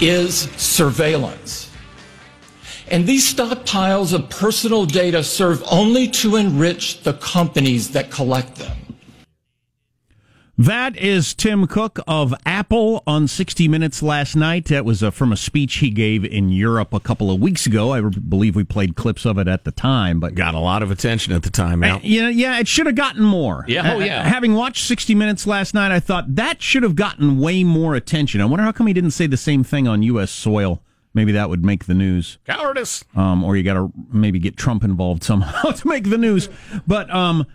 Is surveillance. And these stockpiles of personal data serve only to enrich the companies that collect them. That is Tim Cook of Apple on 60 Minutes last night. That was uh, from a speech he gave in Europe a couple of weeks ago. I believe we played clips of it at the time, but got a lot of attention at the time. Yeah, uh, yeah, yeah it should have gotten more. Yeah, oh yeah. Uh, having watched 60 Minutes last night, I thought that should have gotten way more attention. I wonder how come he didn't say the same thing on U.S. soil. Maybe that would make the news. Cowardice. Um, or you got to maybe get Trump involved somehow to make the news. But um,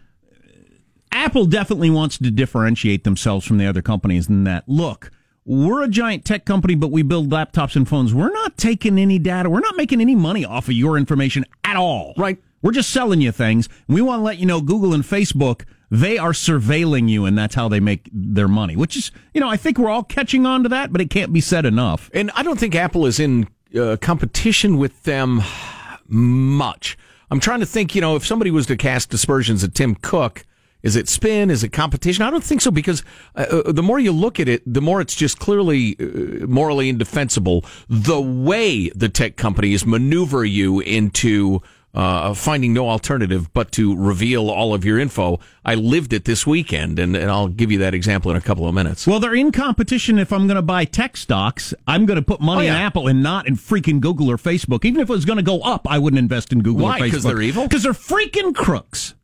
Apple definitely wants to differentiate themselves from the other companies in that, look, we're a giant tech company, but we build laptops and phones. We're not taking any data. We're not making any money off of your information at all. Right. We're just selling you things. We want to let you know Google and Facebook, they are surveilling you, and that's how they make their money, which is, you know, I think we're all catching on to that, but it can't be said enough. And I don't think Apple is in uh, competition with them much. I'm trying to think, you know, if somebody was to cast aspersions at Tim Cook, is it spin? Is it competition? I don't think so because uh, uh, the more you look at it, the more it's just clearly uh, morally indefensible. The way the tech companies maneuver you into uh, finding no alternative but to reveal all of your info. I lived it this weekend, and, and I'll give you that example in a couple of minutes. Well, they're in competition. If I'm going to buy tech stocks, I'm going to put money oh, yeah. in Apple and not in freaking Google or Facebook. Even if it was going to go up, I wouldn't invest in Google Why? or Facebook. Because they're evil? Because they're freaking crooks.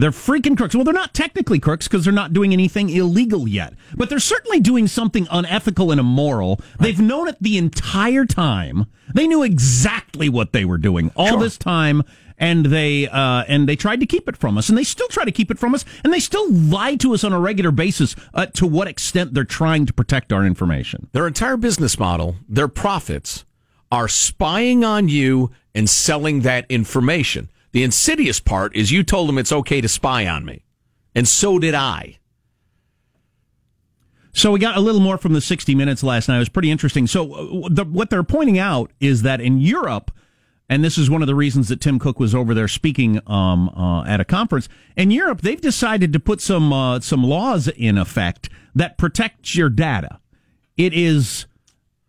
They're freaking crooks. Well, they're not technically crooks because they're not doing anything illegal yet, but they're certainly doing something unethical and immoral. Right. They've known it the entire time. They knew exactly what they were doing all sure. this time, and they uh, and they tried to keep it from us, and they still try to keep it from us, and they still lie to us on a regular basis. Uh, to what extent they're trying to protect our information? Their entire business model, their profits, are spying on you and selling that information. The insidious part is you told them it's okay to spy on me. And so did I. So we got a little more from the 60 Minutes last night. It was pretty interesting. So uh, the, what they're pointing out is that in Europe, and this is one of the reasons that Tim Cook was over there speaking um, uh, at a conference in Europe, they've decided to put some uh, some laws in effect that protect your data. It is,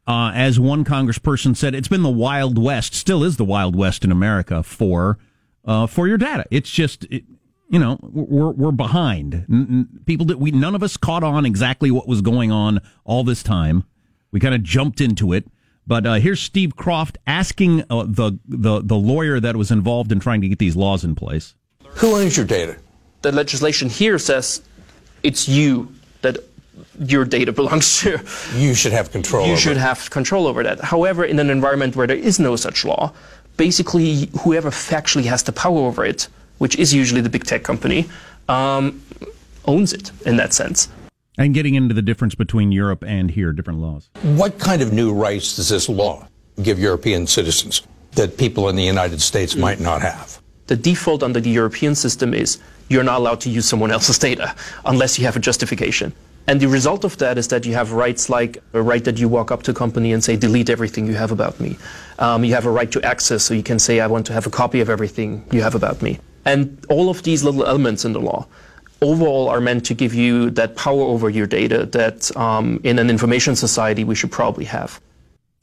uh, as one Congressperson said, it's been the Wild West, still is the Wild West in America for uh, for your data. It's just, it, you know, we're we're behind. People that we none of us caught on exactly what was going on all this time. We kind of jumped into it. But uh, here's Steve Kroft asking uh, the, the the lawyer that was involved in trying to get these laws in place. Who owns your data? The legislation here says it's you that your data belongs to. You should have control. You should it. have control over that. However, in an environment where there is no such law, basically whoever factually has the power over it, which is usually the big tech company, um, owns it in that sense. And getting into the difference between Europe and here, different laws. What kind of new rights does this law give European citizens that people in the United States might not have? The default under the European system is you're not allowed to use someone else's data unless you have a justification. And the result of that is that you have rights like a right that you walk up to a company and say, delete everything you have about me. Um, you have a right to access, so you can say, I want to have a copy of everything you have about me. And all of these little elements in the law overall are meant to give you that power over your data that um, in an information society we should probably have.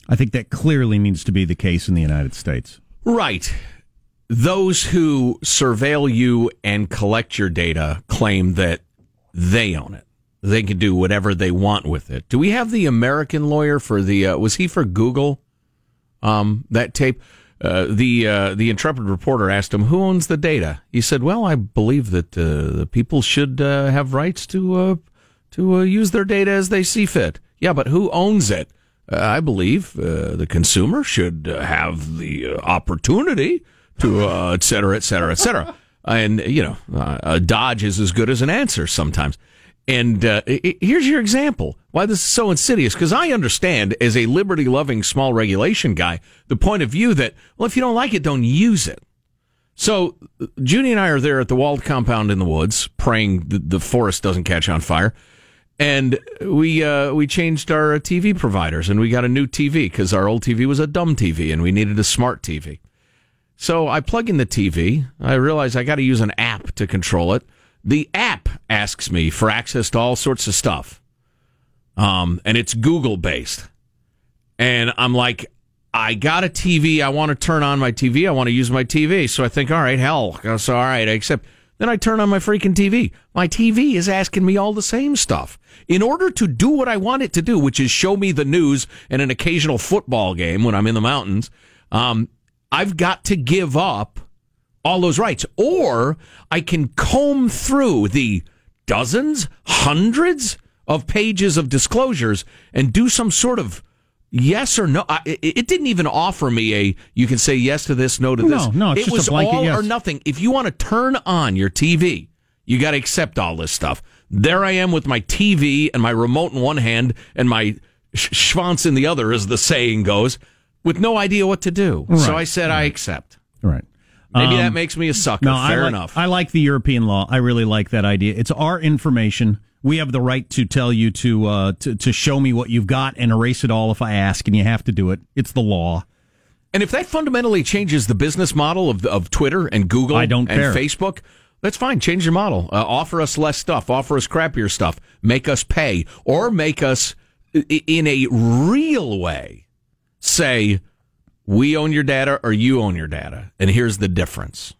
I think that clearly needs to be the case in the United States. Right. Those who surveil you and collect your data claim that they own it they can do whatever they want with it. Do we have the American lawyer for the? Uh, was he for Google? Um, that tape. Uh, the uh, the intrepid reporter asked him, "Who owns the data?" He said, "Well, I believe that uh, the people should uh, have rights to uh, to use their data as they see fit." Yeah, but who owns it? I believe the consumer should have the opportunity to, et cetera, et cetera, et cetera. And you know, a dodge is as good as an answer sometimes. And uh, here's your example why this is so insidious. Because I understand, as a liberty loving small regulation guy, the point of view that, well, if you don't like it, don't use it. So Judy and I are there at the walled compound in the woods, praying the, the forest doesn't catch on fire. And we uh, we changed our TV providers, and we got a new TV because our old TV was a dumb TV, and we needed a smart TV. So I plug in the TV. I realize I got to use an app to control it. The app asks me for access to all sorts of stuff. Um, and it's Google based. And I'm like, I got a TV. I want to turn on my TV. I want to use my TV. So I think, all right, hell. So, all right, I accept. Then I turn on my freaking TV. My TV is asking me all the same stuff. In order to do what I want it to do, which is show me the news and an occasional football game when I'm in the mountains, um, I've got to give up all those rights. Or I can comb through the dozens, hundreds of pages of disclosures and do some sort of yes or no. I, it, didn't even offer me a you can say yes to this, no to this. No, no, it was all yes. or nothing. If you want to turn on your TV, you got to accept all this stuff. There I am with my TV and my remote in one hand and my schwanz in the other, as the saying goes, with no idea what to do. Right. So I said right. I accept. Right. Maybe um, that makes me a sucker. No, Fair I like, enough. I like the European law. I really like that idea. It's our information we have the right to tell you to, uh, to to show me what you've got and erase it all if I ask, and you have to do it. It's the law. And if that fundamentally changes the business model of of Twitter and Google I don't and care. Facebook, that's fine. Change your model. Uh, offer us less stuff. Offer us crappier stuff. Make us pay, or make us in a real way say we own your data or you own your data, and here's the difference,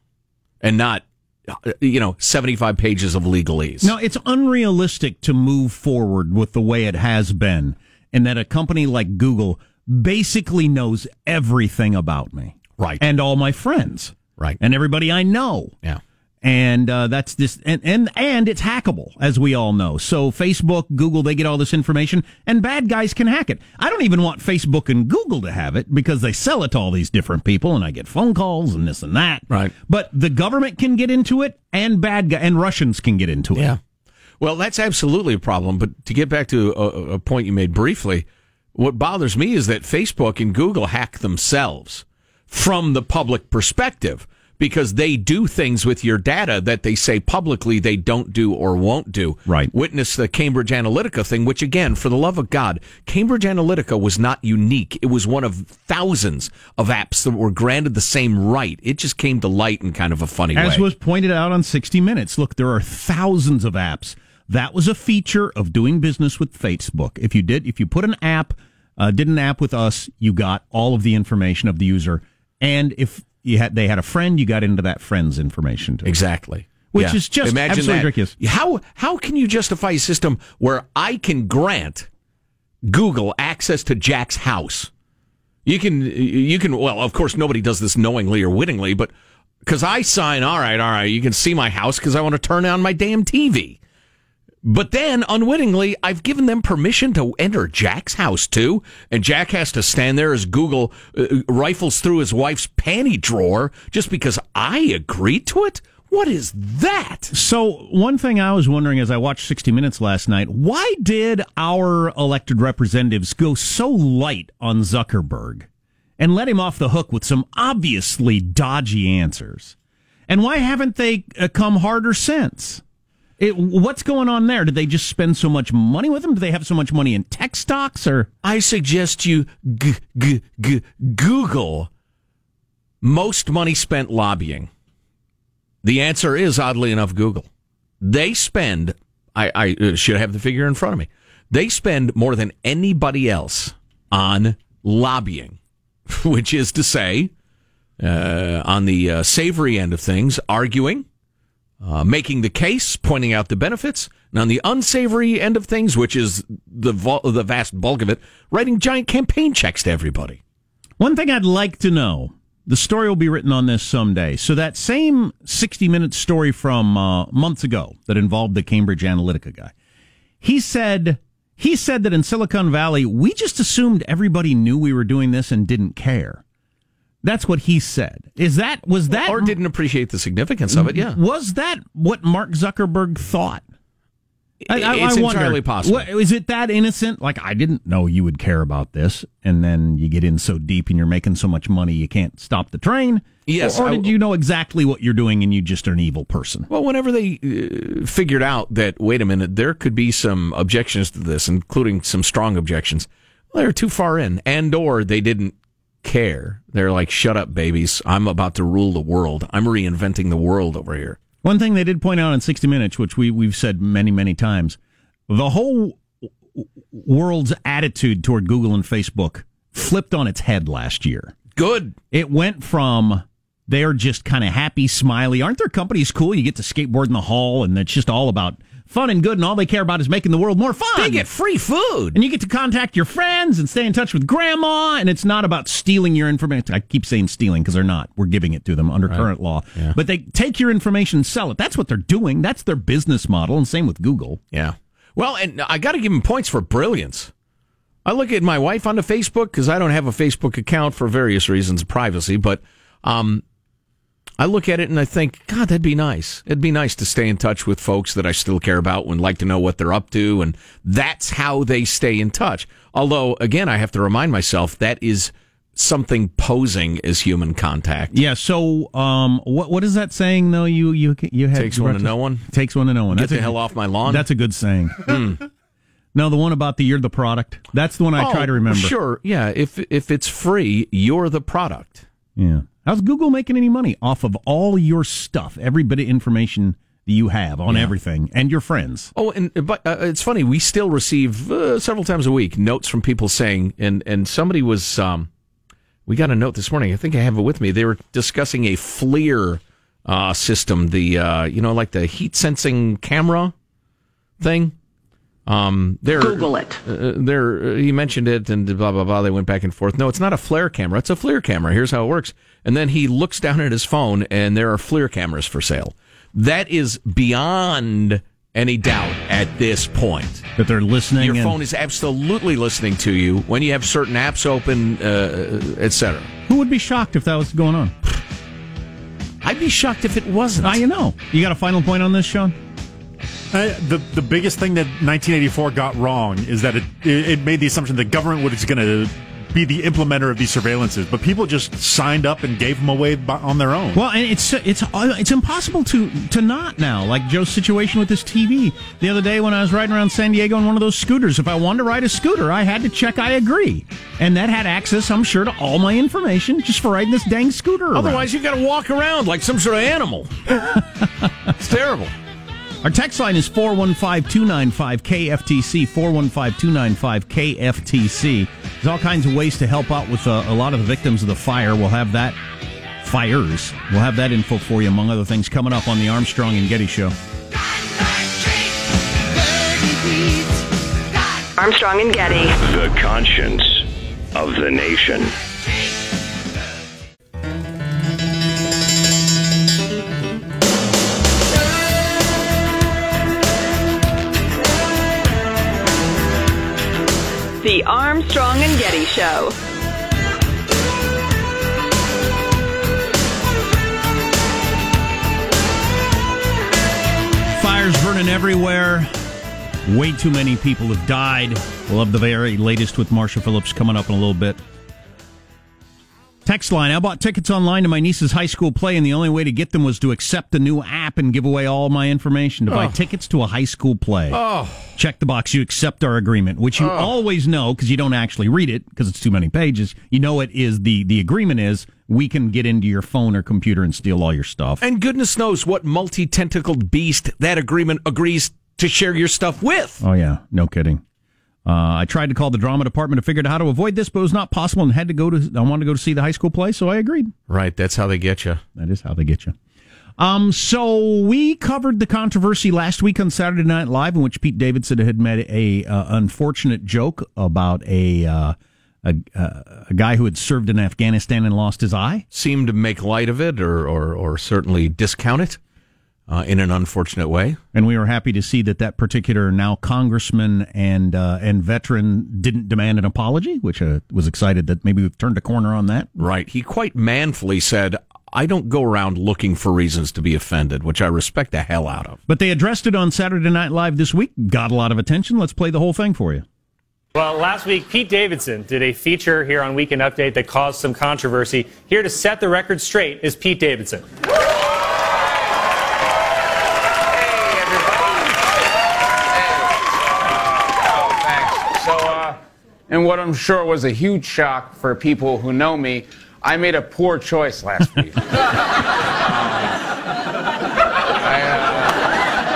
and not uh, you know, 75 pages of legalese. No, it's unrealistic to move forward with the way it has been, and that a company like Google basically knows everything about me. Right. And all my friends. Right. And everybody I know. Yeah and uh, that's this and, and and it's hackable as we all know. So facebook google they get all this information and bad guys can hack it. I don't even want facebook and google to have it because they sell it to all these different people and i get phone calls and this and that. Right. But the government can get into it and bad guy and russians can get into it. Yeah. Well that's absolutely a problem but to get back to a, a point you made briefly what bothers me is that facebook and google hack themselves from the public perspective because they do things with your data that they say publicly they don't do or won't do. Right. Witness the Cambridge Analytica thing, which again, for the love of God, Cambridge Analytica was not unique. It was one of thousands of apps that were granted the same right. It just came to light in kind of a funny As way. As was pointed out on 60 Minutes. Look, there are thousands of apps. That was a feature of doing business with Facebook. If you did, if you put an app, uh, did an app with us, you got all of the information of the user. And if you had they had a friend, you got into that friend's information too. Exactly. Which yeah. is just Imagine absolutely that. ridiculous. How how can you justify a system where I can grant Google access to Jack's house? You can you can well, of course nobody does this knowingly or wittingly, but because I sign, all right, all right, you can see my house because I want to turn on my damn TV. But then, unwittingly, I've given them permission to enter Jack's house too, and Jack has to stand there as Google uh, rifles through his wife's panty drawer just because I agreed to it. What is that? So, one thing I was wondering as I watched 60 Minutes last night, why did our elected representatives go so light on Zuckerberg and let him off the hook with some obviously dodgy answers? And why haven't they uh, come harder since? It, what's going on there? Did they just spend so much money with them? Do they have so much money in tech stocks? Or I suggest you g- g- g- Google most money spent lobbying. The answer is oddly enough Google. They spend. I, I uh, should have the figure in front of me. They spend more than anybody else on lobbying, which is to say, uh, on the uh, savory end of things, arguing uh, making the case, pointing out the benefits, and on the unsavory end of things, which is the vo- the vast bulk of it, writing giant campaign checks to everybody. One thing I'd like to know. The story will be written on this someday. So that same 60 minute story from uh, months ago that involved the Cambridge Analytica guy. He said he said that in Silicon Valley, we just assumed everybody knew we were doing this and didn't care. That's what he said. Is that was that or didn't appreciate the significance of it? Yeah. Was that what Mark Zuckerberg thought? I, I, it's I wonder, entirely possible. What, is it that innocent? Like I didn't know you would care about this, and then you get in so deep and you're making so much money you can't stop the train. Yes. Or, or did you know exactly what you're doing and you just are an evil person? Well, whenever they uh, figured out that wait a minute, there could be some objections to this, including some strong objections. Well, they're too far in, and or they didn't care. They're like, shut up, babies. I'm about to rule the world. I'm reinventing the world over here. One thing they did point out in 60 Minutes, which we, we've said many, many times, the whole world's attitude toward Google and Facebook flipped on its head last year. Good. It went from they're just kind of happy, smiley. Aren't their companies cool? You get to skateboard in the hall, and it's just all about fun and good, and all they care about is making the world more fun. They get free food. and you get to contact your friends and stay in touch with grandma, and it's not about stealing your information. I keep saying stealing because they're not. We're giving it to them under current law. But they take your information and sell it. That's what they're doing. That's their business model, and same with Google. Yeah. Well, and I got to give him points for brilliance. I look at my wife on the Facebook because I don't have a Facebook account for various reasons, privacy, but um, I look at it and I think, God, that'd be nice. It'd be nice to stay in touch with folks that I still care about and like to know what they're up to. And that's how they stay in touch. Although, again, I have to remind myself that is something posing as human contact. Yeah. So, um, what what is that saying though? You you you had Takes one to know one. Takes one to know one. Get That's the a- hell off my lawn. That's a good saying. No, the one about the you're the product. That's the one I try to Oh, remember. Sure. Yeah. If, if it's free, you're the product. Yeah. How's Google making any money off of all your stuff, every bit of information that you have on everything, and your friends? Oh, and but uh, it's funny. We still receive uh, several times a week notes from people saying, and and somebody was, um, we got a note this morning. I think I have it with me. They were discussing a FLIR uh, system, the uh, you know, like the heat sensing camera thing. Um, they're, Google it. Uh, there, uh, he mentioned it, and blah blah blah. They went back and forth. No, it's not a flare camera. It's a FLIR camera. Here's how it works. And then he looks down at his phone, and there are FLIR cameras for sale. That is beyond any doubt at this point. That they're listening. Your and- phone is absolutely listening to you when you have certain apps open, uh, etc. Who would be shocked if that was going on? I'd be shocked if it wasn't. Now you know. You got a final point on this, Sean? Uh, the the biggest thing that 1984 got wrong is that it it made the assumption that government was going to be the implementer of these surveillances, but people just signed up and gave them away by, on their own. Well, and it's it's it's impossible to to not now. Like Joe's situation with this TV the other day when I was riding around San Diego on one of those scooters. If I wanted to ride a scooter, I had to check I agree, and that had access, I'm sure, to all my information just for riding this dang scooter. around. Otherwise, you got to walk around like some sort of animal. it's terrible. Our text line is 415 295 KFTC, 415 295 KFTC. There's all kinds of ways to help out with uh, a lot of the victims of the fire. We'll have that, fires, we'll have that info for you, among other things, coming up on the Armstrong and Getty Show. Armstrong and Getty. The conscience of the nation. Armstrong and Getty Show. Fires burning everywhere. Way too many people have died. We'll have the very latest with Marshall Phillips coming up in a little bit. Text line. I bought tickets online to my niece's high school play, and the only way to get them was to accept the new app and give away all my information to buy oh. tickets to a high school play. Oh. Check the box. You accept our agreement, which you oh. always know because you don't actually read it because it's too many pages. You know it is the the agreement is we can get into your phone or computer and steal all your stuff. And goodness knows what multi tentacled beast that agreement agrees to share your stuff with. Oh yeah, no kidding. Uh, I tried to call the drama department to figure out how to avoid this, but it was not possible, and had to go to. I wanted to go to see the high school play, so I agreed. Right, that's how they get you. That is how they get you. Um, so we covered the controversy last week on Saturday Night Live, in which Pete Davidson had made a uh, unfortunate joke about a, uh, a a guy who had served in Afghanistan and lost his eye. Seem to make light of it or, or, or certainly discount it uh, in an unfortunate way. And we were happy to see that that particular now congressman and uh, and veteran didn't demand an apology, which uh, was excited that maybe we've turned a corner on that. Right. He quite manfully said, I don't go around looking for reasons to be offended, which I respect the hell out of. But they addressed it on Saturday Night Live this week, got a lot of attention. Let's play the whole thing for you. Well, last week, Pete Davidson did a feature here on Weekend Update that caused some controversy. Here to set the record straight is Pete Davidson. Oh, thanks. So, uh, and what I'm sure was a huge shock for people who know me, I made a poor choice last week. Um, I,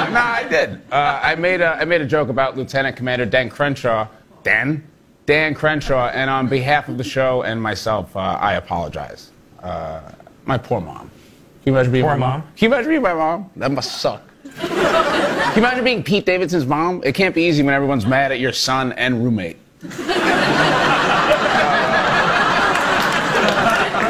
uh, no, I did. Uh, I made a I made a joke about Lieutenant Commander Dan Crenshaw. Dan, Dan Crenshaw, and on behalf of the show and myself, uh, I apologize. Uh, my poor mom. Can you imagine being Poor my mom? Can you imagine being my mom? That must suck. Can you imagine being Pete Davidson's mom? It can't be easy when everyone's mad at your son and roommate.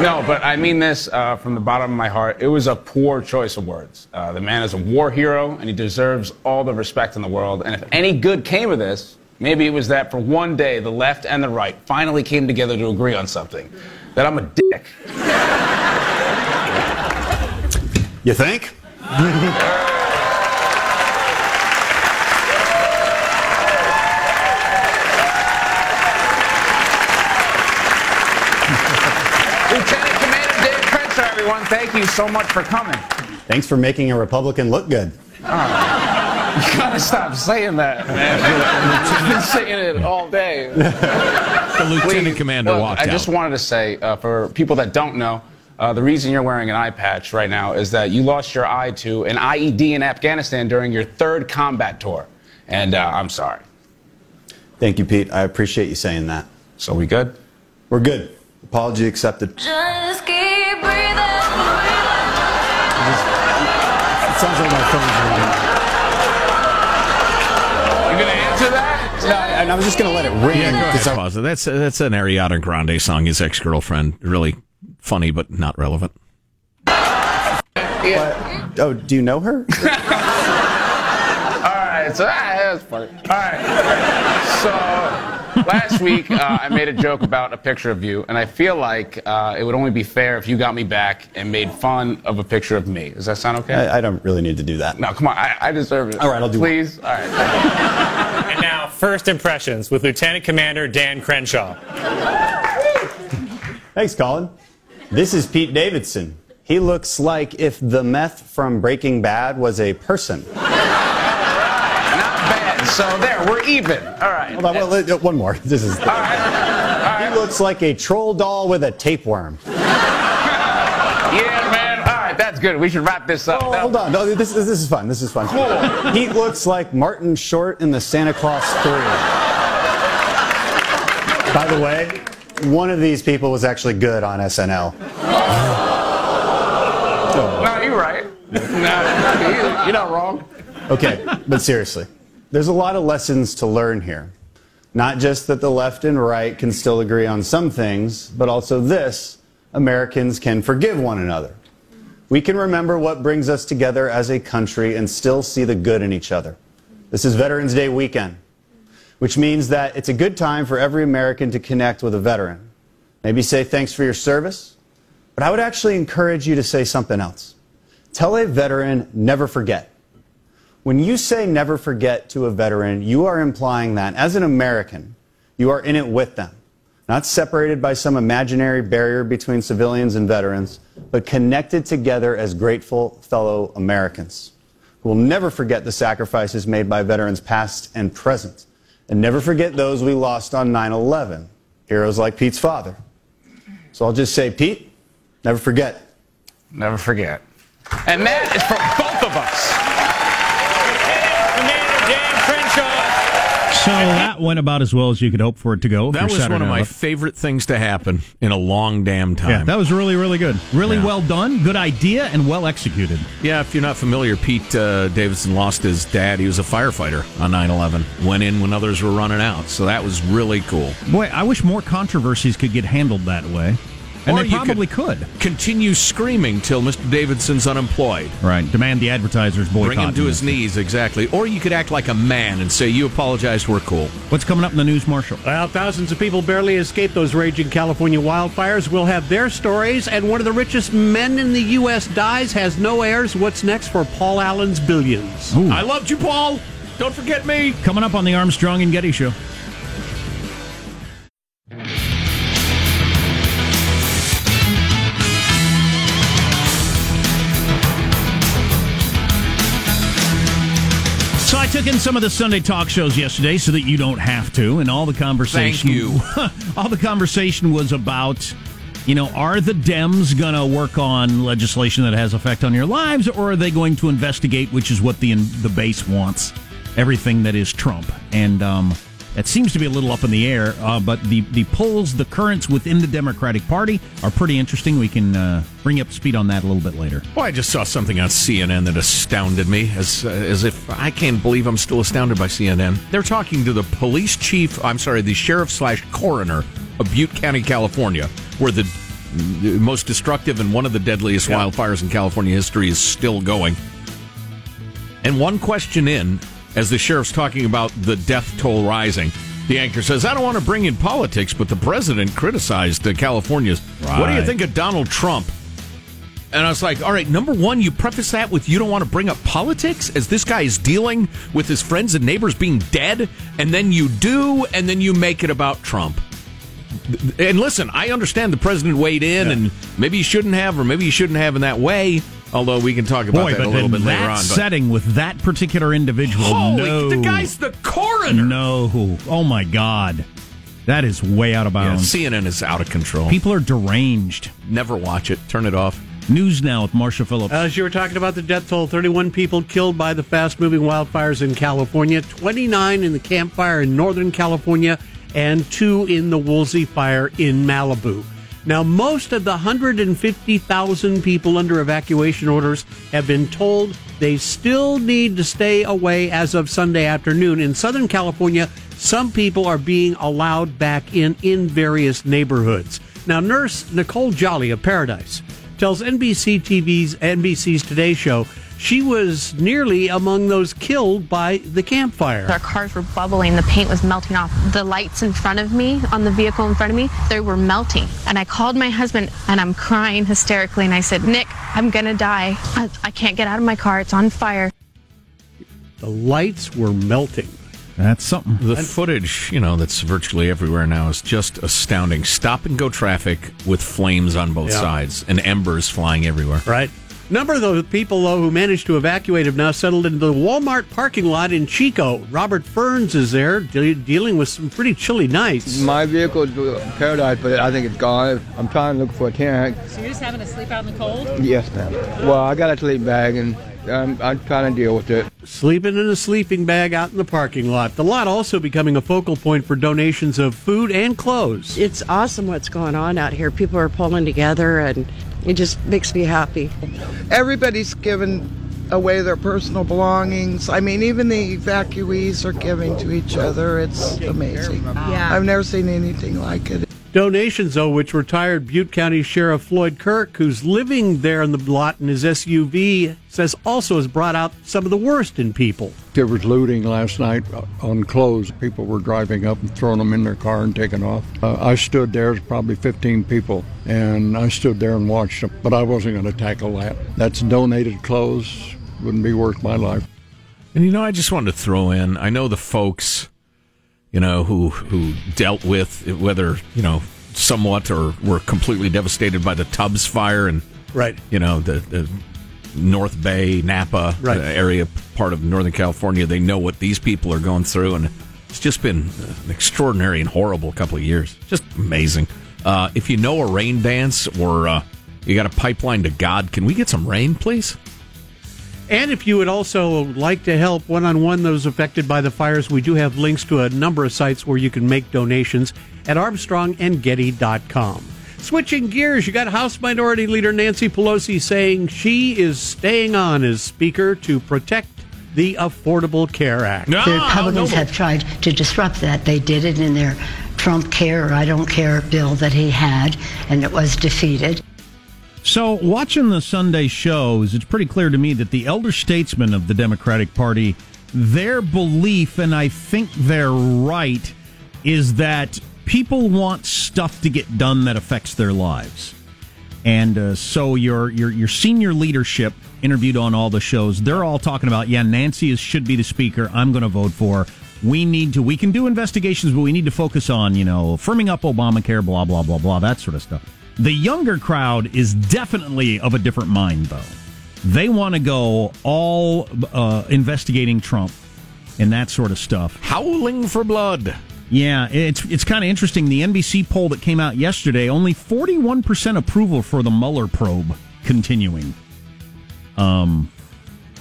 No, but I mean this uh, from the bottom of my heart. It was a poor choice of words. Uh, the man is a war hero, and he deserves all the respect in the world. And if any good came of this, maybe it was that for one day the left and the right finally came together to agree on something. That I'm a dick. You think? Lieutenant Commander Dan Crenshaw, thank you so much for coming. Thanks for making a Republican look good. You gotta stop saying that, man. I've been saying it all day. The lieutenant Please, commander look, walked I out. just wanted to say, uh, for people that don't know, uh, the reason you're wearing an eye patch right now is that you lost your eye to an IED in Afghanistan during your third combat tour. And uh, I'm sorry. Thank you, Pete. I appreciate you saying that. So we good? We're good. Apology accepted. Just keep breathing. It sounds like my phone's ringing. You gonna answer that? No, and I was just going to let it ring. Yeah, go ahead, 'cause I- pause. That's that's an Ariana Grande song. His ex girlfriend, really funny but not relevant. Yeah. oh, do you know her? All right. So ah, that's funny. All right. So last week uh, I made a joke about a picture of you, and I feel like uh, it would only be fair if you got me back and made fun of a picture of me. Does that sound okay? I, I don't really need to do that. no, come on. I, I deserve it. All right, I'll do one. Please. All right. And now, first impressions with Lieutenant Commander Dan Crenshaw. Thanks, Colin. This is Pete Davidson. He looks like if the meth from Breaking Bad was a person. So there, we're even. All right. Hold on, well, one more. This is. All right. All He looks like a troll doll with a tapeworm. Yeah, man. All right, that's good. We should wrap this up. Oh, hold on. No, this, this is fun. This is fun. Cool. He looks like Martin Short in the Santa Claus 3. By the way, one of these people was actually good on SNL. No, you're right. No, you're not wrong. Okay, but seriously, there's a lot of lessons to learn here. Not just that the left and right can still agree on some things, but also this Americans can forgive one another. We can remember what brings us together as a country and still see the good in each other. This is Veterans Day weekend, which means that it's a good time for every American to connect with a veteran. Maybe say thanks for your service, but I would actually encourage you to say something else. Tell a veteran, never forget. When you say never forget to a veteran, you are implying that as an American, you are in it with them, not separated by some imaginary barrier between civilians and veterans, but connected together as grateful fellow Americans who will never forget the sacrifices made by veterans past and present, and never forget those we lost on 9 11, heroes like Pete's father. So I'll just say, Pete, never forget. Never forget. And that is for both of us. Commander Dan Crenshaw. So that went about as well as you could hope for it to go. That was one of my Night. favorite things to happen in a long damn time. Yeah, that was really, really good. Really Yeah. well done. Good idea and well executed. Yeah, if you're not familiar, Pete uh, Davidson lost his dad. He was a firefighter on 9 11. Went in when others were running out. So that was really cool. Boy, I wish more controversies could get handled that way. And Or they you probably could. Continue screaming till Mr. Davidson's unemployed. Right. Demand the advertisers boycott. Bring him to him. his knees, exactly. Or you could act like a man and say, You apologize, we're cool. What's coming up in the news, Marshall? Well, thousands of people barely escaped those raging California wildfires. We'll have their stories, and one of the richest men in the U.S. dies, has no heirs. What's next for Paul Allen's billions? I loved you, Paul. Don't forget me. Coming up on the Armstrong and Getty Show. Took in some of the Sunday talk shows yesterday so that you don't have to, and all the conversation. Thank you. all the conversation was about, you know, are the Dems going to work on legislation that has effect on your lives, or are they going to investigate, which is what the the base wants, everything that is Trump. And um, That seems to be a little up in the air, uh, but the, the polls, the currents within the Democratic Party are pretty interesting. We can uh, bring up speed on that a little bit later. Well, I just saw something on CNN that astounded me, as uh, as if I can't believe I'm still astounded by CNN. They're talking to the police chief. I'm sorry, the sheriff slash coroner of Butte County, California, where the the most destructive and one of the deadliest wildfires in California history is still going. And one question in, as the sheriff's talking about the death toll rising, the anchor says, I don't want to bring in politics, but the president criticized uh, California's. What do you think of Donald Trump? And I was like, all right, number one, you preface that with you don't want to bring up politics as this guy is dealing with his friends and neighbors being dead. And then you do, and then you make it about Trump. And listen, I understand the president weighed in, and maybe he shouldn't have, or maybe he shouldn't have in that way. Although we can talk about Boy, that a little in bit that later on. But setting with that particular individual, Holy, no, the guy's the coroner. No, oh my God, that is way out of Yeah, bounds. CNN is out of control. People are deranged. Never watch it. Turn it off. News now with Marshall Phillips. As you were talking about the death toll, 31 people killed by the fast moving wildfires in California, 29 in the Camp Fire in Northern California, and two in the Woolsey Fire in Malibu. Now, most of the 150,000 people under evacuation orders have been told they still need to stay away as of Sunday afternoon. In Southern California, some people are being allowed back in in various neighborhoods. Now, nurse Nicole Jolly of Paradise tells NBC TV's NBC's Today Show she was nearly among those killed by the Camp Fire. Our cars were bubbling. The paint was melting off. The lights in front of me, on the vehicle in front of me, they were melting. And I called my husband and I'm crying hysterically. And I said, Nick, I'm going to die. I, I can't get out of my car. It's on fire. The lights were melting. That's something. The footage, you know, that's virtually everywhere now is just astounding. Stop and go traffic with flames on both Yeah. sides and embers flying everywhere. Right. Number of the people though who managed to evacuate have now settled into the Walmart parking lot in Chico. Robert Ferns is there de- dealing with some pretty chilly nights. My vehicle is paradise, but I think it's gone. I'm trying to look for a tent. So you're just having to sleep out in the cold? Yes, ma'am. Well, I got a sleep bag, and I'm, I'm trying to deal with it. Sleeping in a sleeping bag out in the parking lot. The lot also becoming a focal point for donations of food and clothes. It's awesome what's going on out here. People are pulling together, and it just makes me happy. Everybody's given away their personal belongings. I mean, even the evacuees are giving to each other. It's amazing. Yeah. I've never seen anything like it. Donations, though, which retired Butte County Sheriff Floyd Kirk, who's living there in the lot in his SUV, says also has brought out some of the worst in people. There was looting last night on clothes. People were driving up and throwing them in their car and taking off. Uh, I stood there, there's probably 15 people, and I stood there and watched them, but I wasn't going to tackle that. That's donated clothes, wouldn't be worth my life. And you know, I just wanted to throw in. I know the folks, you know, who who dealt with whether you know somewhat or were completely devastated by the Tubbs fire and right, you know the, the North Bay Napa Right. area part of Northern California. They know what these people are going through, and it's just been an extraordinary and horrible couple of years. Just amazing. Uh, if you know a rain dance or uh, you got a pipeline to God, can we get some rain, please? And if you would also like to help one on one those affected by the fires, we do have links to a number of sites where you can make donations at armstrongandgetty.com. Switching gears, you got House Minority Leader Nancy Pelosi saying she is staying on as Speaker to protect the Affordable Care Act. No, the Republicans have tried to disrupt that. They did it in their Trump Care or I Don't Care bill that he had, and it was defeated. So, watching the Sunday shows, it's pretty clear to me that the elder statesmen of the Democratic Party, their belief, and I think they're right, is that people want stuff to get done that affects their lives. And uh, so your, your your senior leadership interviewed on all the shows, they're all talking about, yeah, Nancy is, should be the speaker. I'm going to vote for. her. We need to. We can do investigations, but we need to focus on you know firming up Obamacare, blah blah blah blah, that sort of stuff. The younger crowd is definitely of a different mind, though. They want to go all uh, investigating Trump and that sort of stuff. Howling for blood. Yeah, it's it's kind of interesting. The NBC poll that came out yesterday, only 41% approval for the Mueller probe continuing. Um,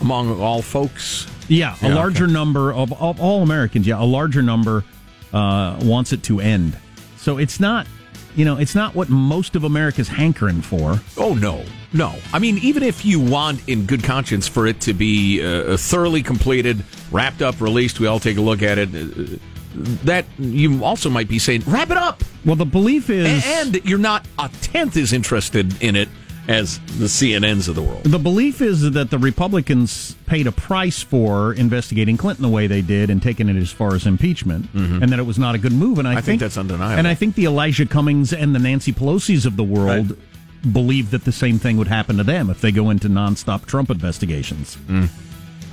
among all folks. Yeah, a Yeah, larger number of, of all Americans. Yeah, a larger number uh, wants it to end. So it's not, you know, it's not what most of America's hankering for. Oh no, no. I mean, even if you want, in good conscience, for it to be uh, thoroughly completed, wrapped up, released, we all take a look at it. Uh, that you also might be saying, wrap it up. Well, the belief is, and you're not a tenth as interested in it as the CNNs of the world. The belief is that the Republicans paid a price for investigating Clinton the way they did and taking it as far as impeachment, and that it was not a good move. And I, Mm-hmm. I think that's undeniable. And I think the Elijah Cummings and the Nancy Pelosi's of the world believe that the same thing would happen to them if they go into nonstop Trump investigations. Mm.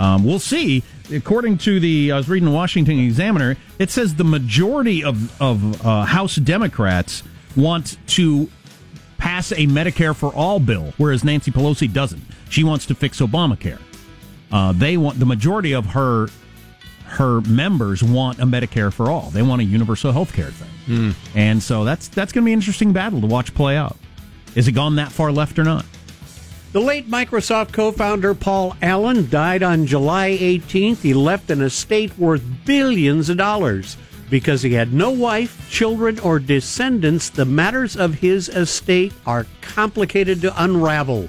Um, we'll see. According to the, I was reading the Washington Examiner, it says the majority of of uh, House Democrats want to pass a Medicare for all bill, whereas Nancy Pelosi doesn't. She wants to fix Obamacare. Uh, they want the majority of her her members want a Medicare for all. They want a universal health care thing, and so that's that's going to be an interesting battle to watch play out. Is it gone that far left or not? The late Microsoft co founder Paul Allen died on July 18th. He left an estate worth billions of dollars. Because he had no wife, children, or descendants, the matters of his estate are complicated to unravel.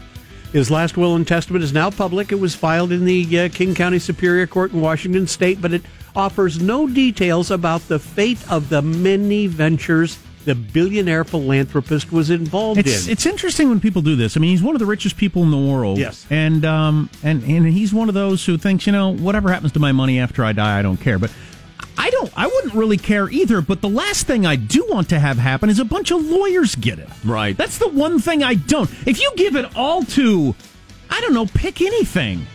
His last will and testament is now public. It was filed in the uh, King County Superior Court in Washington State, but it offers no details about the fate of the many ventures the billionaire philanthropist was involved It's in. it's interesting when people do this. I mean, he's one of the richest people in the world. Yes. and um and and he's one of those who thinks, you know, whatever happens to my money after I die, I don't care. But I don't. I wouldn't really care either. But the last thing I do want to have happen is a bunch of lawyers get it. Right. That's the one thing I don't. If you give it all to, I don't know, pick anything,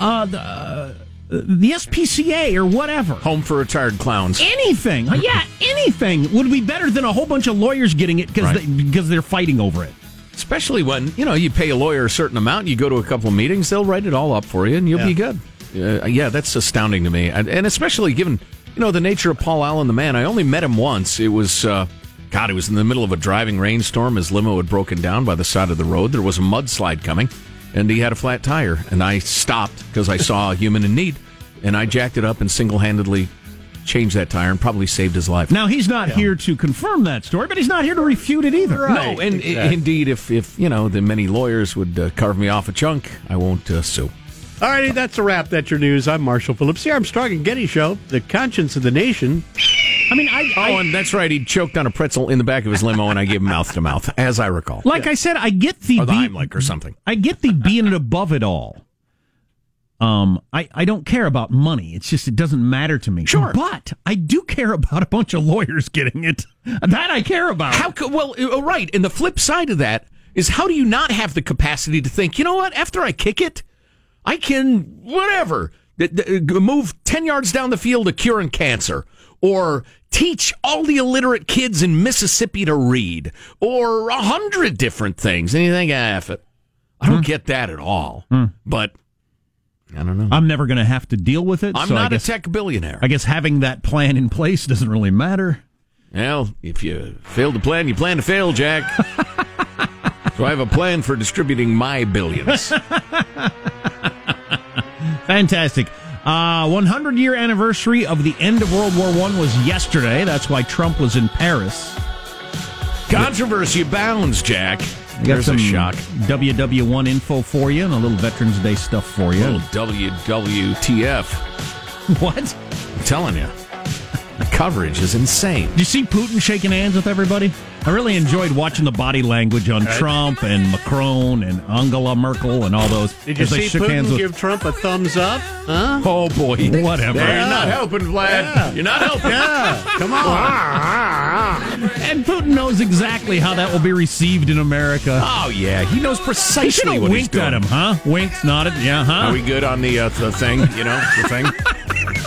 uh, the, uh, the SPCA or whatever. Home for retired clowns. Anything, yeah, anything would be better than a whole bunch of lawyers getting it because Right. they, because they're fighting over it. Especially when, you know, you pay a lawyer a certain amount, you go to a couple of meetings, they'll write it all up for you and you'll be good. Uh, yeah, that's astounding to me. And, and especially given, you know, the nature of Paul Allen, the man. I only met him once. It was, uh, God, it was in the middle of a driving rainstorm. His limo had broken down by the side of the road. There was a mudslide coming and he had a flat tire. And I stopped because I saw a human in need and I jacked it up and single handedly changed that tire and probably saved his life. Now he's not here to confirm that story, but he's not here to refute it either. No, and i- indeed, if if you know the many lawyers would uh, carve me off a chunk, I won't uh, sue. All righty, that's a wrap. That's your news. I'm Marshall Phillips. The Armstrong and Getty Show, the conscience of the nation. I mean, I, oh, and that's right. He choked on a pretzel in the back of his limo, and I gave him mouth to mouth, as I recall. Like I said, I get the, Or the be- Heimlich or something. I get the being above it all. Um, I, I don't care about money. It's just it doesn't matter to me. Sure, but I do care about a bunch of lawyers getting it. That I care about. How co- well, uh, right. And the flip side of that is how do you not have the capacity to think, you know what? After I kick it, I can whatever th- uh, move ten yards down the field to curing cancer, or teach all the illiterate kids in Mississippi to read, or a hundred different things. And you think, ah, it. I don't hmm. get that at all. Hmm. But I don't know. I'm never going to have to deal with it. I'm so not guess, a tech billionaire. I guess having that plan in place doesn't really matter. Well, if you fail to plan, you plan to fail, Jack. so I have a plan for distributing my billions. Fantastic. Uh, 100 year anniversary of the end of World War One was yesterday. That's why Trump was in Paris. Controversy abounds, Jack. I got There's some a shock. WW1 info for you and a little Veterans Day stuff for you. A little WWTF. What? I'm telling you. The coverage is insane. Did you see Putin shaking hands with everybody? I really enjoyed watching the body language on Right. Trump and Macron and Angela Merkel and all those. Did you as they see shook Putin hands with- give Trump a thumbs up? Huh? Oh, boy. Whatever. You're not helping, Vlad. You're not helping. Yeah, come on. And Putin knows exactly how that will be received in America. Oh, yeah. He knows He should precisely have what he's winked doing. at him, huh? Winked, nodded, yeah, huh? Are we good on the, uh, the thing? You know, the thing?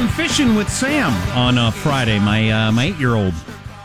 Going fishing with Sam on uh, Friday. My uh, my eight year old,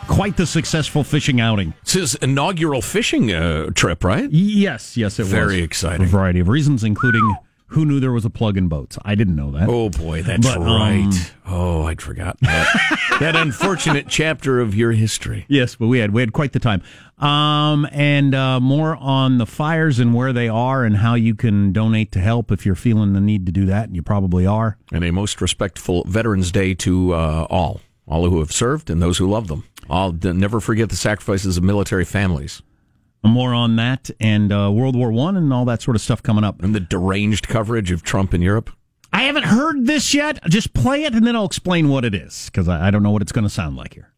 quite the successful fishing outing. It's his inaugural fishing uh, trip, right? Yes, yes, it was Very exciting. For A variety of reasons, including who knew there was a plug in boats. I didn't know that. Oh boy, that's But, um, right. oh, I'd forgotten that. that unfortunate chapter of your history. Yes, but we had we had quite the time. Um, and uh, more on the fires and where they are and how you can donate to help if you're feeling the need to do that, and you probably are. And a most respectful Veterans Day to uh, all, all who have served and those who love them. I'll never forget the sacrifices of military families. More on that and uh, World War One and all that sort of stuff coming up. And the deranged coverage of Trump in Europe. I haven't heard this yet. Just play it and then I'll explain what it is because I, I don't know what it's going to sound like here.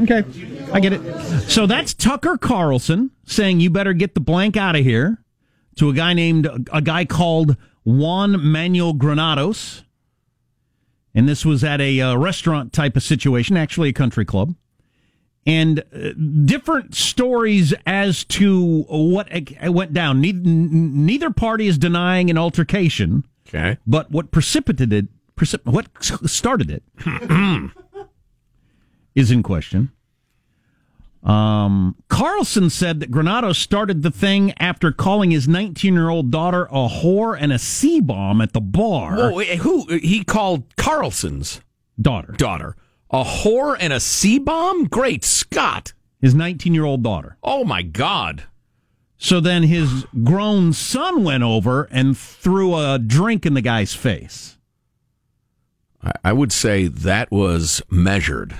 Okay, I get it. So that's Tucker Carlson saying you better get the blank out of here to a guy named a guy called Juan Manuel Granados. And this was at a uh, restaurant type of situation, actually a country club. And uh, different stories as to what went down. Ne- n- neither party is denying an altercation. Okay. But what precipitated precip- what started it is in question. Um, Carlson said that Granados started the thing after calling his 19 year old daughter a whore and a C bomb at the bar. Whoa, who he called Carlson's daughter? Daughter, a whore and a C bomb. Great Scott! His 19 year old daughter. Oh my God! So then his grown son went over and threw a drink in the guy's face. I would say that was measured.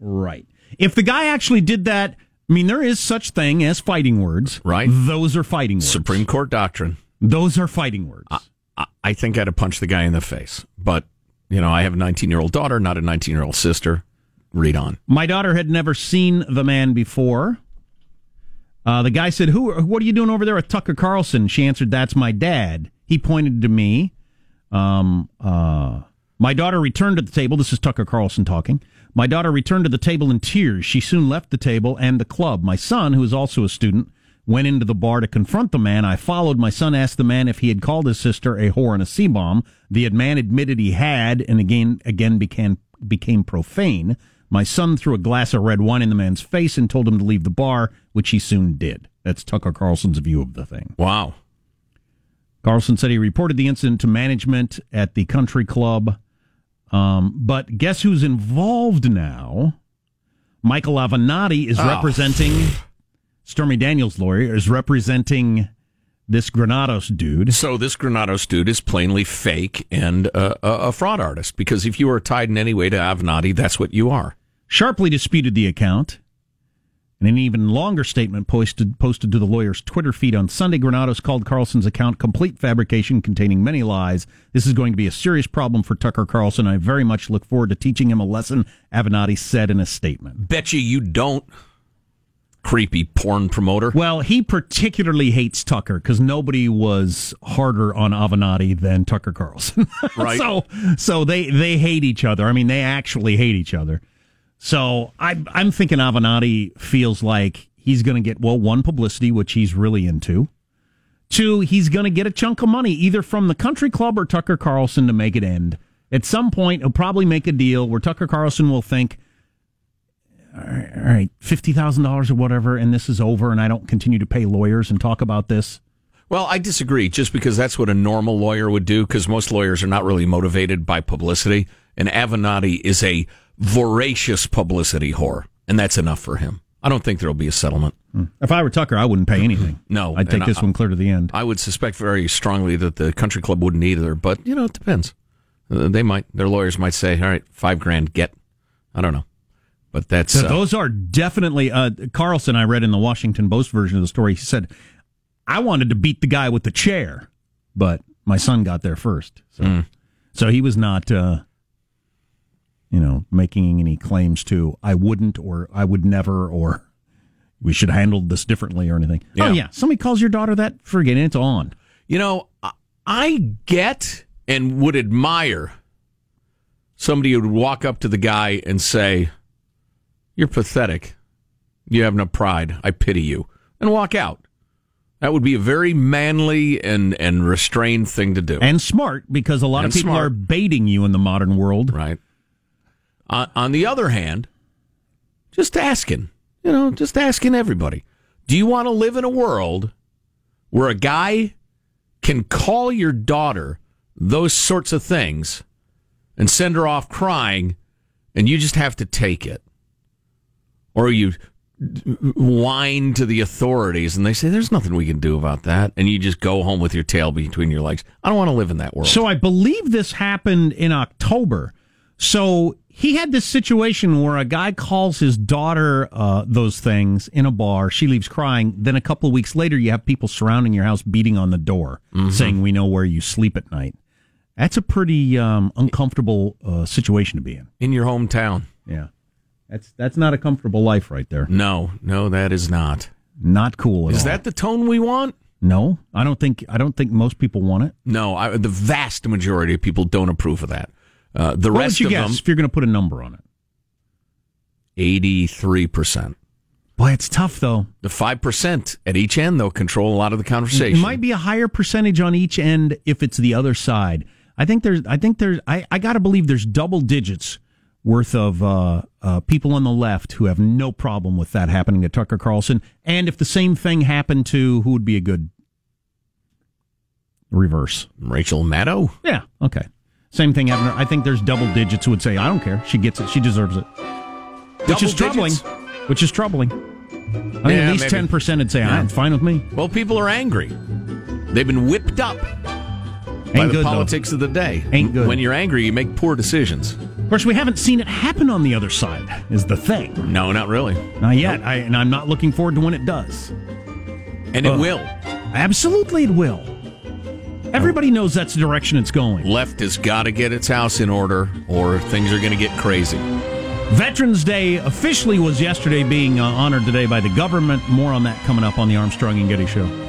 Right. If the guy actually did that, I mean, there is such thing as fighting words. Right. Those are fighting words. Supreme Court doctrine. Those are fighting words. I, I, think I'd have punched the guy in the face, but you know, I have a 19 year old daughter, not a 19 year old sister. Read on. My daughter had never seen the man before. Uh, the guy said, "Who? What are you doing over there with Tucker Carlson?" She answered, "That's my dad." He pointed to me. Um, uh, my daughter returned to the table. This is Tucker Carlson talking. My daughter returned to the table in tears. She soon left the table and the club. My son, who is also a student, went into the bar to confront the man. I followed. My son asked the man if he had called his sister a whore and a C bomb. The man admitted he had, and again, again became became profane. My son threw a glass of red wine in the man's face and told him to leave the bar, which he soon did. That's Tucker Carlson's view of the thing. Wow. Carlson said he reported the incident to management at the country club. Um, but guess who's involved now? Michael Avenatti is Oh. representing Stormy Daniels' lawyer is representing this Granados dude. So this Granados dude is plainly fake and uh, a, a fraud artist because if you are tied in any way to Avenatti, that's what you are. Sharply disputed the account. In an even longer statement posted posted to the lawyer's Twitter feed on Sunday, Granados called Carlson's account complete fabrication containing many lies. This is going to be a serious problem for Tucker Carlson. I very much look forward to teaching him a lesson, Avenatti said in a statement. Bet you you don't. Creepy porn promoter. Well, he particularly hates Tucker because nobody was harder on Avenatti than Tucker Carlson. Right. so, so they they hate each other. I mean, they actually hate each other. So I, I'm thinking Avenatti feels like he's going to get well one publicity, which he's really into. Two, he's going to get a chunk of money either from the country club or Tucker Carlson to make it end. At some point, he'll probably make a deal where Tucker Carlson will think, all right, all right $50,000 or whatever, and this is over, and I don't continue to pay lawyers and talk about this. Well, I disagree just because that's what a normal lawyer would do because most lawyers are not really motivated by publicity. And Avenatti is a voracious publicity whore, and that's enough for him. I don't think there'll be a settlement. If I were Tucker, I wouldn't pay anything. No. I'd take this I- one clear to the end. I would suspect very strongly that the country club wouldn't either, but you know, it depends. Uh, they might, their lawyers might say, all right, five grand, get. I don't know. But that's. So uh, those are definitely uh, Carlson. I read in the Washington Post version of the story. He said, "I wanted to beat the guy with the chair, but my son got there first. So, Mm. so he was not, uh, you know, making any claims to I wouldn't or I would never or we should handle this differently or anything. Yeah. Oh yeah, somebody calls your daughter that, forget it. It's on. You know, I- get and would admire somebody who would walk up to the guy and say, You're pathetic. You have no pride. I pity you. And walk out. That would be a very manly and, and restrained thing to do. And smart, because a lot And of people smart. are baiting you in the modern world. Right. Uh, on the other hand, just asking, you know, just asking everybody do you want to live in a world where a guy can call your daughter those sorts of things and send her off crying and you just have to take it? Or you whine to the authorities and they say, there's nothing we can do about that. And you just go home with your tail between your legs. I don't want to live in that world. So I believe this happened in October. So he had this situation where a guy calls his daughter uh, those things in a bar. She leaves crying. Then a couple of weeks later, you have people surrounding your house, beating on the door, Mhm. saying, "We know where you sleep at night." That's a pretty um, uncomfortable uh, situation to be in. in your hometown. Yeah, that's that's not a comfortable life right there. No, no, that is not. Not cool. Is all. that the tone we want? No, I don't think I don't think most people want it. No, I, the vast majority of people don't approve of that. Uh, the what rest would you of guess them, if you're going to put a number on it? eighty-three percent. Boy, it's tough though. The five percent at each end, they'll control a lot of the conversation. It might be a higher percentage on each end if it's the other side. I think there's. I think there's. I, I got to believe there's double digits worth of uh, uh, people on the left who have no problem with that happening to Tucker Carlson. And if the same thing happened to who would be a good reverse? Rachel Maddow. Yeah. Okay. Same thing happened. I think there's double digits who would say, "I don't care. She gets it. She deserves it." Which Double is troubling. digits? Which is troubling. I think Yeah, at least ten percent would say, ah, Yeah. "I'm fine with me." Well, people are angry. They've been whipped up by Ain't the good, though. politics of the day. Ain't good. When you're angry, you make poor decisions. Of course, we haven't seen it happen on the other side. Is the thing. No, not really. Not yet. I, and I'm not looking forward to when it does. And it will. Absolutely, it will. Everybody knows that's the direction it's going. Left has got to get its house in order, or things are going to get crazy. Veterans Day officially was yesterday, being uh, honored today by the government. More on that coming up on the Armstrong and Getty Show.